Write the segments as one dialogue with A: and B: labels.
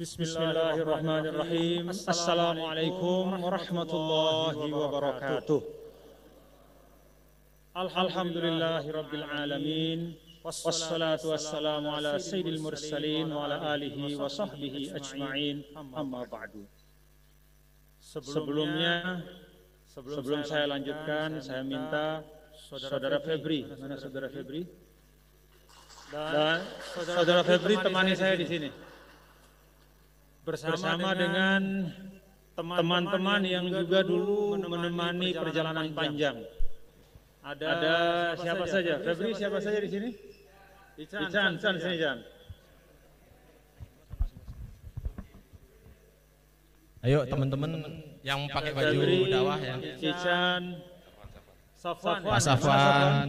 A: Bismillahirrahmanirrahim. Assalamualaikum warahmatullahi wabarakatuh. Alhamdulillahi rabbil alamin. Wassalatu wassalamu ala sayyidil mursalin wa ala alihi wa sahbihi ajma'in. Amma ba'du. Sebelumnya, sebelum saya lanjutkan, saya minta Saudara Febri, mana Saudara Febri? Dan Saudara Febri temani saya. Bersama dengan teman-teman yang juga dulu menemani perjalanan panjang. Ada, siapa saja? Febri siapa saja di sini? Ican, Ican, Ican, sini Ican.
B: Ayo teman-teman yang pakai baju
A: Febri,
B: dakwah ya.
A: Ican, Safwan,
B: Mas Safwan,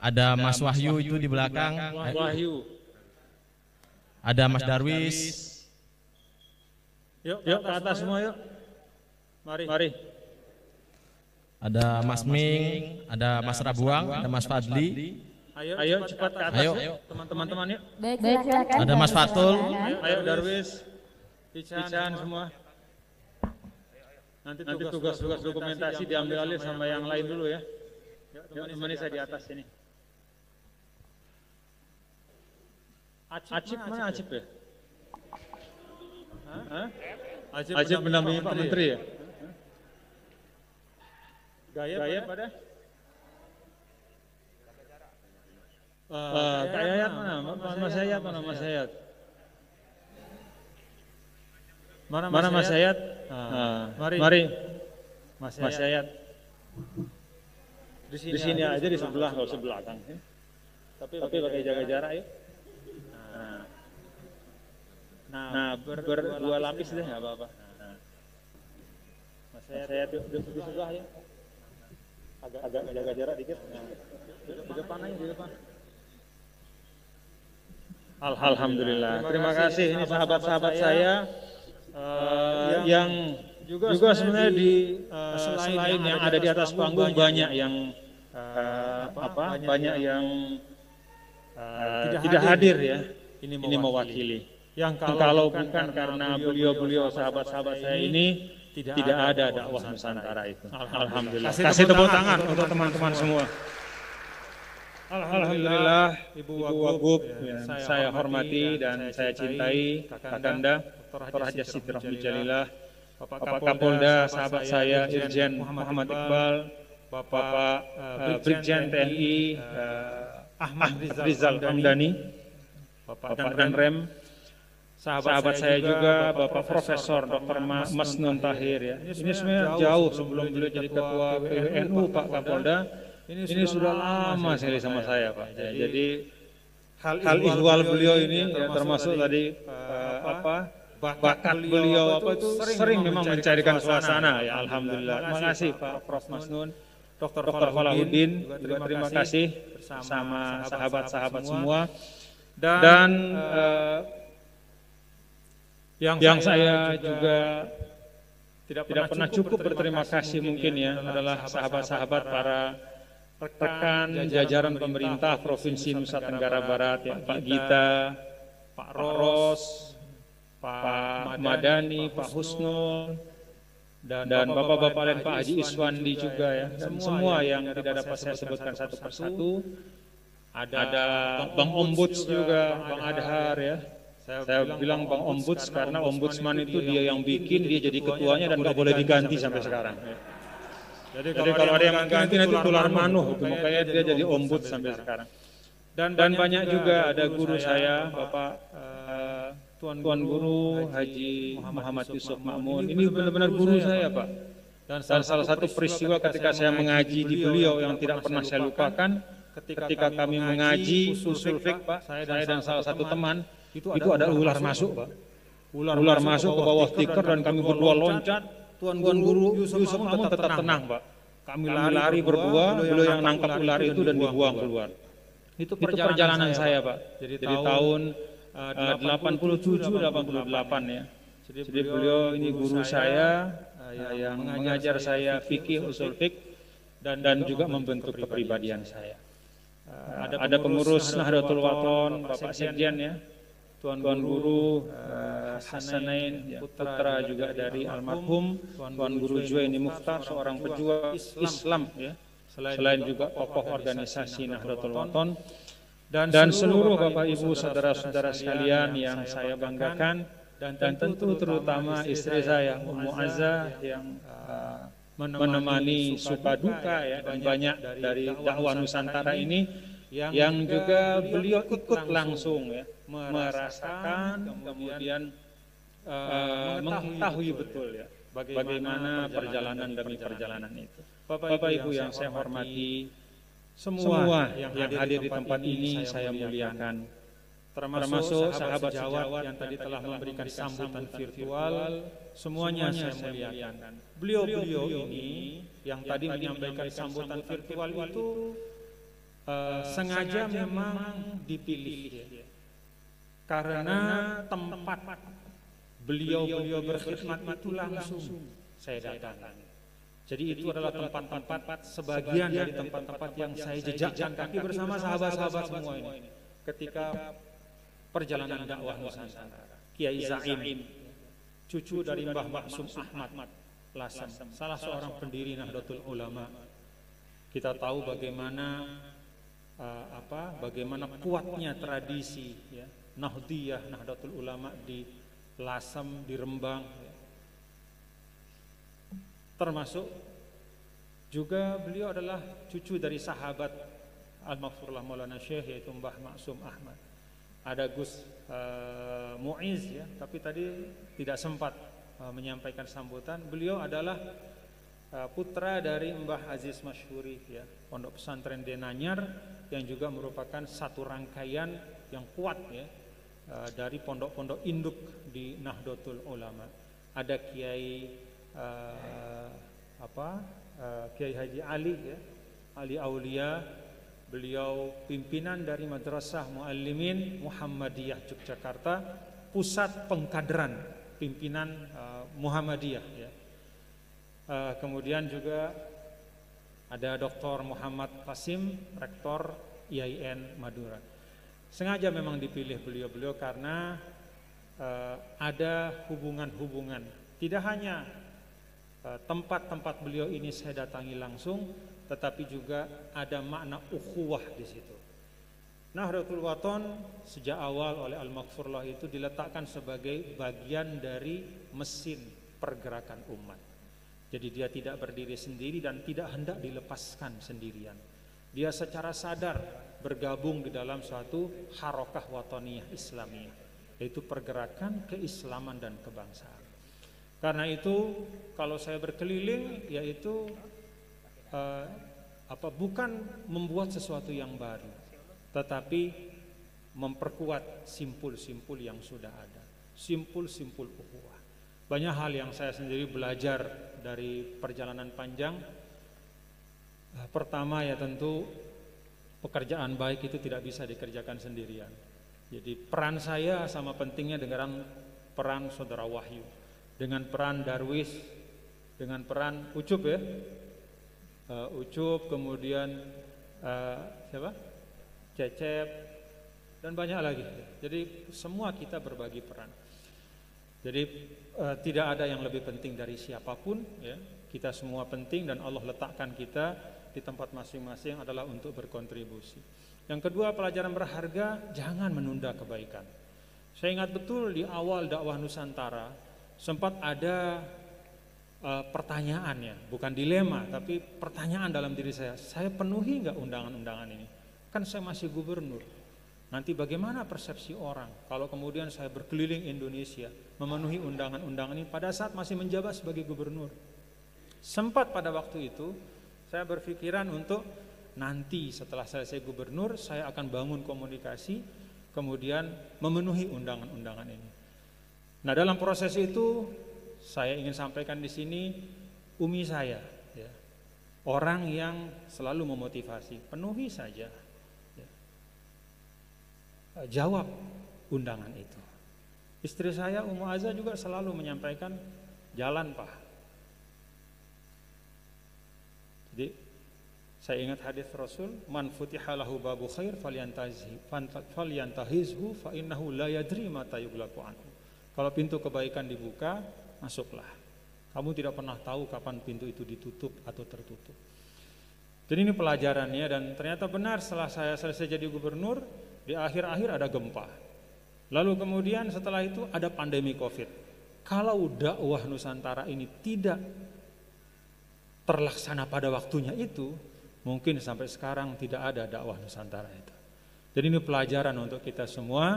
B: ada Mas Wahyu itu di belakang,
A: Wahyu.
B: ada Mas Darwis,
A: Yuk, yuk ke atas semua yuk. Mari. Mari.
B: ada Mas Ming, ada Mas Rabuang, ada Mas Fadli,
A: Ayo, ayo cepat ke atas
B: Ayo.
A: yuk. Teman-teman yuk.
C: Baik, silakan.
B: ada Mas Fatul,
A: Ayo, ayo Darwis, Ican, semua. Nanti tugas-tugas dokumentasi diambil alih sama yang lain dulu ya. Yuk, temani saya di atas sini. Acip mana Acip ya? Hah? Acip mendampingi Pak Menteri ya? Gaya pada? Eh, Kak Yayat mana? Mas Yayat mana Mas Yayat? Mana Mas, Mas Yayat? Ah, mari. Mari. Mas, Yayat. Di sini, aja di sebelah, kalau sebelah ya. Tapi, Tapi pakai jaga jarak yuk. Nah, nah ber, berdua lapis deh nggak apa-apa. Nah. Mas Yayat yuk, di, di sebelah ya. Agak agak jaga jarak dikit. Nah. Di depan aja di depan. Alhamdulillah. Terima kasih ini sahabat-sahabat saya eh, yang juga, sebenarnya di eh, selain yang ada di atas panggung banyak yang eh, apa banyak yang eh, tidak hadir ya. Ini mewakili. Yang kalau bukan karena beliau-beliau sahabat-sahabat saya ini tidak ada dakwah Nusantara itu. Alhamdulillah. Kasih tepuk tangan untuk teman-teman semua. Alhamdulillah Ibu Wagub yang saya hormati dan saya cintai Kakanda Dr. Haji Siti Rahmi Bapak Kapolda sahabat saya Irjen Muhammad Iqbal Bapak eh, Brigjen TNI eh, Ahmad Rizal Hamdani Bapak dan Rem Sahabat, saya juga Bapak Profesor Dr. Ma- Masnun Tahir ya. Ini sebenarnya jauh sebelum beliau jadi ketua PWNU Pak Kapolda. Ini, sudah lama sekali sama saya Pak. Ya, jadi hal ihwal beliau ini ya, termasuk tadi eh, apa bakat beliau apa itu sering memang mencarikan suasana ya alhamdulillah. Terima kasih Pak Prof Masnun. Dr. Falahuddin juga terima kasih bersama sahabat-sahabat semua. Dan eh, yang, saya juga tidak, pernah cukup berterima kasih mungkin ya adalah sahabat-sahabat para rekan jajaran pemerintah Provinsi Nusa Tenggara Barat ya Pak Gita, Pak Ros, Pak Madani, Pak Husnul, dan bapak-bapak lain Pak Haji Iswandi juga ya. dan semua yang tidak dapat saya sebutkan satu persatu ada Bang Ombuds juga Bang Adhar ya saya bilang Bang Ombuds karena Ombudsman itu dia yang bikin dia jadi ketuanya dan nggak boleh diganti sampai sekarang. jadi kalau ada yang mengganti nanti tular manuh itu makanya dia jadi ombuds sampai sekarang. dan dan banyak juga ada guru saya Bapak eh, Tuan Guru Haji Muhammad Yusuf Makmun. Ini benar-benar guru saya Pak. Dan salah satu peristiwa ketika saya mengaji di beliau yang tidak pernah saya lupakan ketika kami mengaji usul fik Pak saya dan salah satu teman itu ada ular masuk. Pak. Ular, masuk ke bawah tikar dan kami berdua loncat. Tuan Guru Yusuf Makmun tetap tenang Pak. Kami lari berdua beliau yang nangkap ular itu dan dibuang keluar. itu perjalanan saya Pak. Jadi tahun eh, 87 88 ya. Jadi beliau ini guru saya eh, yang mengajar saya fikih usul fik dan dan juga membentuk kepribadian saya. Eh, ada pengurus Nahdlatul Wathon, Bapak Sekjen ya, Tuan, Tuan Guru uh, Hasanain, ya, putra juga dari almarhum Tuan Guru Juwaini Mukhtar, seorang pejuang Islam, ya. selain juga tokoh organisasi Nahdlatul Wathon, dan, dan seluruh Bapak Ibu saudara-saudara sekalian yang saya banggakan, dan tentu terutama istri saya Ummu Azza yang uh, menemani suka duka ya dan banyak dari dakwah Nusantara ini yang juga beliau ikut langsung ya merasakan kemudian uh, mengetahui betul ya bagaimana perjalanan demi perjalanan itu. Bapak Ibu yang saya hormati, semua yang hadir di tempat ini saya muliakan. Termasuk sahabat sejawat yang tadi telah memberikan sambutan virtual, semuanya saya muliakan. Beliau-beliau ini yang tadi menyampaikan sambutan virtual itu uh, sengaja memang dipilih ya. Karena tempat beliau-beliau berkhidmat itu langsung saya datang. Jadi itu adalah tempat-tempat sebagian dari tempat-tempat yang saya jejakkan. kaki bersama sahabat-sahabat semua ini. Ketika perjalanan dakwah Nusantara, Kiai Zaim, cucu dari Mbah Maksum Ahmad Lasem, salah seorang pendiri Nahdlatul Ulama. Kita tahu bagaimana uh, apa, bagaimana kuatnya tradisi ya, Nahdiyah, Nahdlatul Ulama di Lasem, di Rembang. Termasuk juga beliau adalah cucu dari sahabat Al-Maghfurullah Maulana Syekh yaitu Mbah Maksum Ahmad. Ada Gus uh, Muiz ya, tapi tadi tidak sempat uh, menyampaikan sambutan. Beliau adalah putra dari Mbah Aziz Masyhuri ya, Pondok Pesantren Denanyar yang juga merupakan satu rangkaian yang kuat ya uh, dari pondok-pondok induk di Nahdlatul Ulama. Ada Kiai uh, apa? Uh, Kiai Haji Ali ya, Ali Aulia. Beliau pimpinan dari Madrasah Muallimin Muhammadiyah Yogyakarta, pusat pengkaderan pimpinan uh, Muhammadiyah ya. Uh, kemudian juga ada Dr. Muhammad Qasim, Rektor IAIN Madura. Sengaja memang dipilih beliau-beliau karena uh, ada hubungan-hubungan. Tidak hanya eh, tempat-tempat uh, beliau ini saya datangi langsung, tetapi juga ada makna ukhuwah di situ. Nahdlatul Wathon sejak awal oleh Al-Maghfurullah itu diletakkan sebagai bagian dari mesin pergerakan umat. Jadi dia tidak berdiri sendiri dan tidak hendak dilepaskan sendirian. Dia secara sadar bergabung di dalam suatu harokah watoniyah Islamiyah yaitu pergerakan keislaman dan kebangsaan. Karena itu kalau saya berkeliling yaitu uh, apa bukan membuat sesuatu yang baru, tetapi memperkuat simpul-simpul yang sudah ada, simpul-simpul ukhuwah. Banyak hal yang saya sendiri belajar dari perjalanan panjang. Pertama ya tentu pekerjaan baik itu tidak bisa dikerjakan sendirian. Jadi peran saya sama pentingnya dengan peran saudara Wahyu, dengan peran Darwis, dengan peran Ucup ya, uh, Ucup kemudian uh, siapa, Cecep dan banyak lagi. Jadi semua kita berbagi peran. Jadi uh, tidak ada yang lebih penting dari siapa pun ya. Kita semua penting dan Allah letakkan kita di tempat masing-masing adalah untuk berkontribusi. Yang kedua, pelajaran berharga, jangan menunda kebaikan. Saya ingat betul di awal dakwah Nusantara sempat ada uh, pertanyaannya, bukan dilema, tapi pertanyaan dalam diri saya. Saya penuhi nggak undangan-undangan ini? Kan saya masih gubernur. Nanti bagaimana persepsi orang kalau kemudian saya berkeliling Indonesia memenuhi undangan-undangan ini pada saat masih menjabat sebagai gubernur. Sempat pada waktu itu saya berpikiran untuk nanti setelah selesai gubernur saya akan bangun komunikasi kemudian memenuhi undangan-undangan ini. Nah, dalam proses itu saya ingin sampaikan di sini umi saya ya. Orang yang selalu memotivasi, penuhi saja. Jawab undangan itu. Istri saya Umu Azza juga selalu menyampaikan jalan Pak. Jadi Saya ingat hadis Rasul, "Man futihalahu babu khair falyantahizhu fa innahu la yadri mata yughlaqu anhu." Kalau pintu kebaikan dibuka, masuklah. Kamu tidak pernah tahu kapan pintu itu ditutup atau tertutup. Jadi ini pelajarannya dan ternyata benar setelah saya selesai jadi gubernur, di akhir-akhir ada gempa. Lalu kemudian setelah itu ada pandemi Covid. Kalau dakwah Nusantara ini tidak terlaksana pada waktunya itu, Mungkin sampai sekarang tidak ada dakwah Nusantara itu. Jadi ini pelajaran untuk kita semua,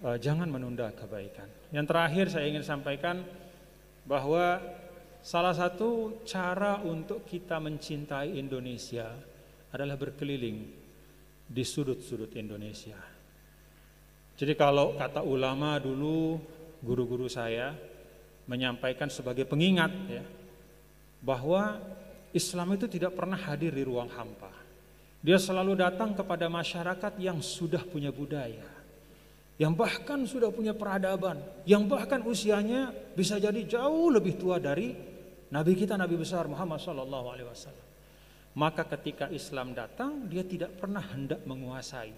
A: uh, jangan menunda kebaikan. Yang terakhir saya ingin sampaikan bahwa salah satu cara untuk kita mencintai Indonesia adalah berkeliling di sudut-sudut Indonesia. Jadi kalau kata ulama dulu, guru-guru saya menyampaikan sebagai pengingat ya, bahwa Islam itu tidak pernah hadir di ruang hampa. Dia selalu datang kepada masyarakat yang sudah punya budaya, yang bahkan sudah punya peradaban, yang bahkan usianya bisa jadi jauh lebih tua dari Nabi kita Nabi besar Muhammad Sallallahu Alaihi Wasallam. Maka ketika Islam datang, dia tidak pernah hendak menguasai.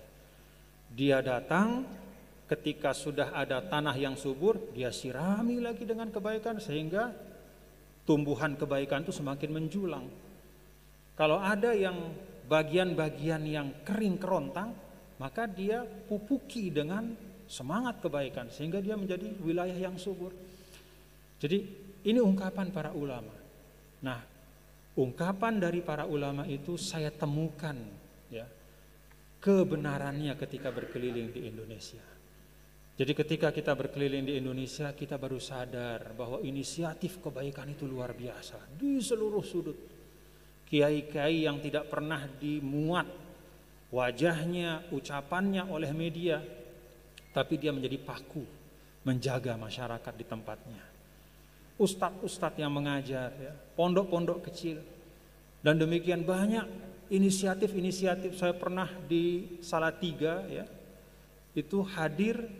A: Dia datang ketika sudah ada tanah yang subur, dia sirami lagi dengan kebaikan sehingga tumbuhan kebaikan itu semakin menjulang. Kalau ada yang bagian-bagian yang kering kerontang, maka dia pupuki dengan semangat kebaikan sehingga dia menjadi wilayah yang subur. Jadi ini ungkapan para ulama. Nah, ungkapan dari para ulama itu saya temukan ya kebenarannya ketika berkeliling di Indonesia. Jadi ketika kita berkeliling di Indonesia, kita baru sadar bahwa inisiatif kebaikan itu luar biasa di seluruh sudut. Kiai-kiai yang tidak pernah dimuat wajahnya, ucapannya oleh media, tapi dia menjadi paku menjaga masyarakat di tempatnya. Ustadz-ustadz yang mengajar, ya, pondok-pondok kecil, dan demikian banyak inisiatif-inisiatif. Saya pernah di Salatiga, ya, itu hadir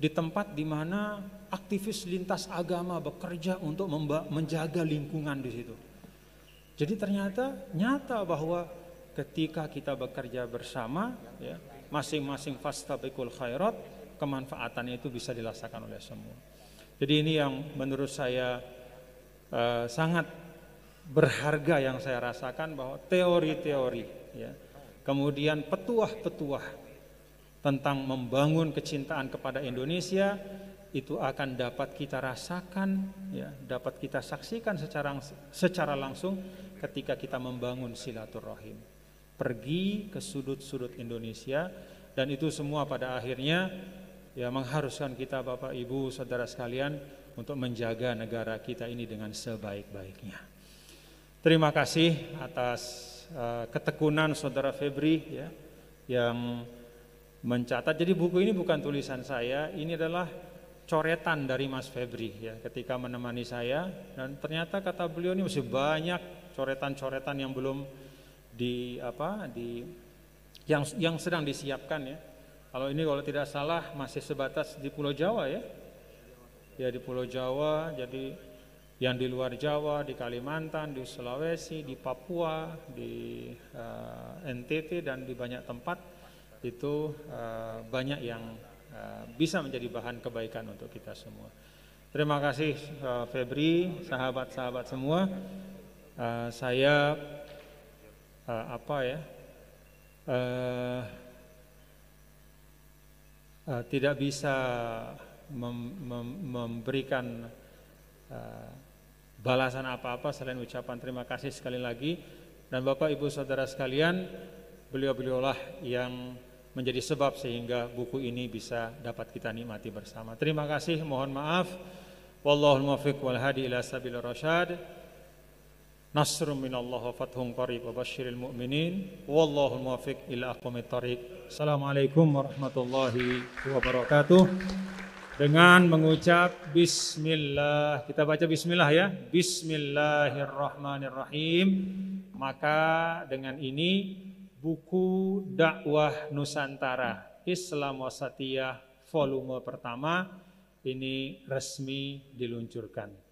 A: di tempat di mana aktivis lintas agama bekerja untuk menjaga lingkungan di situ. Jadi ternyata nyata bahwa ketika kita bekerja bersama, ya, masing-masing fastabikul khairat, kemanfaatannya itu bisa dirasakan oleh semua. Jadi ini yang menurut saya uh, sangat berharga yang saya rasakan bahwa teori-teori, ya, kemudian petuah-petuah tentang membangun kecintaan kepada Indonesia itu akan dapat kita rasakan ya dapat kita saksikan secara secara langsung ketika kita membangun silaturahim. Pergi ke sudut-sudut Indonesia dan itu semua pada akhirnya ya mengharuskan kita Bapak Ibu Saudara sekalian untuk menjaga negara kita ini dengan sebaik-baiknya. Terima kasih atas uh, ketekunan Saudara Febri ya yang mencatat. Jadi buku ini bukan tulisan saya, ini adalah coretan dari Mas Febri ya ketika menemani saya dan ternyata kata beliau ini masih banyak coretan-coretan yang belum di apa di yang yang sedang disiapkan ya. Kalau ini kalau tidak salah masih sebatas di Pulau Jawa ya. Ya di Pulau Jawa jadi yang di luar Jawa, di Kalimantan, di Sulawesi, di Papua, di uh, eh, NTT dan di banyak tempat itu uh, banyak yang uh, bisa menjadi bahan kebaikan untuk kita semua. Terima kasih uh, Febri, sahabat-sahabat semua. Uh, saya uh, apa ya? Uh, uh, tidak bisa mem mem memberikan uh, balasan apa-apa selain ucapan terima kasih sekali lagi dan Bapak Ibu Saudara sekalian beliau-beliaulah yang menjadi sebab sehingga buku ini bisa dapat kita nikmati bersama. Terima kasih, mohon maaf. Wallahul muwaffiq wal hadi ila sabil rasyad. Nasrun minallah wa fathun qarib wa basyiril mu'minin. Wallahul muwaffiq ila aqwamit thariq. Assalamualaikum warahmatullahi wabarakatuh. Dengan mengucap bismillah. Kita baca bismillah ya. Bismillahirrahmanirrahim. Maka dengan ini buku dakwah Nusantara Islam Wasatiyah volume pertama ini resmi diluncurkan.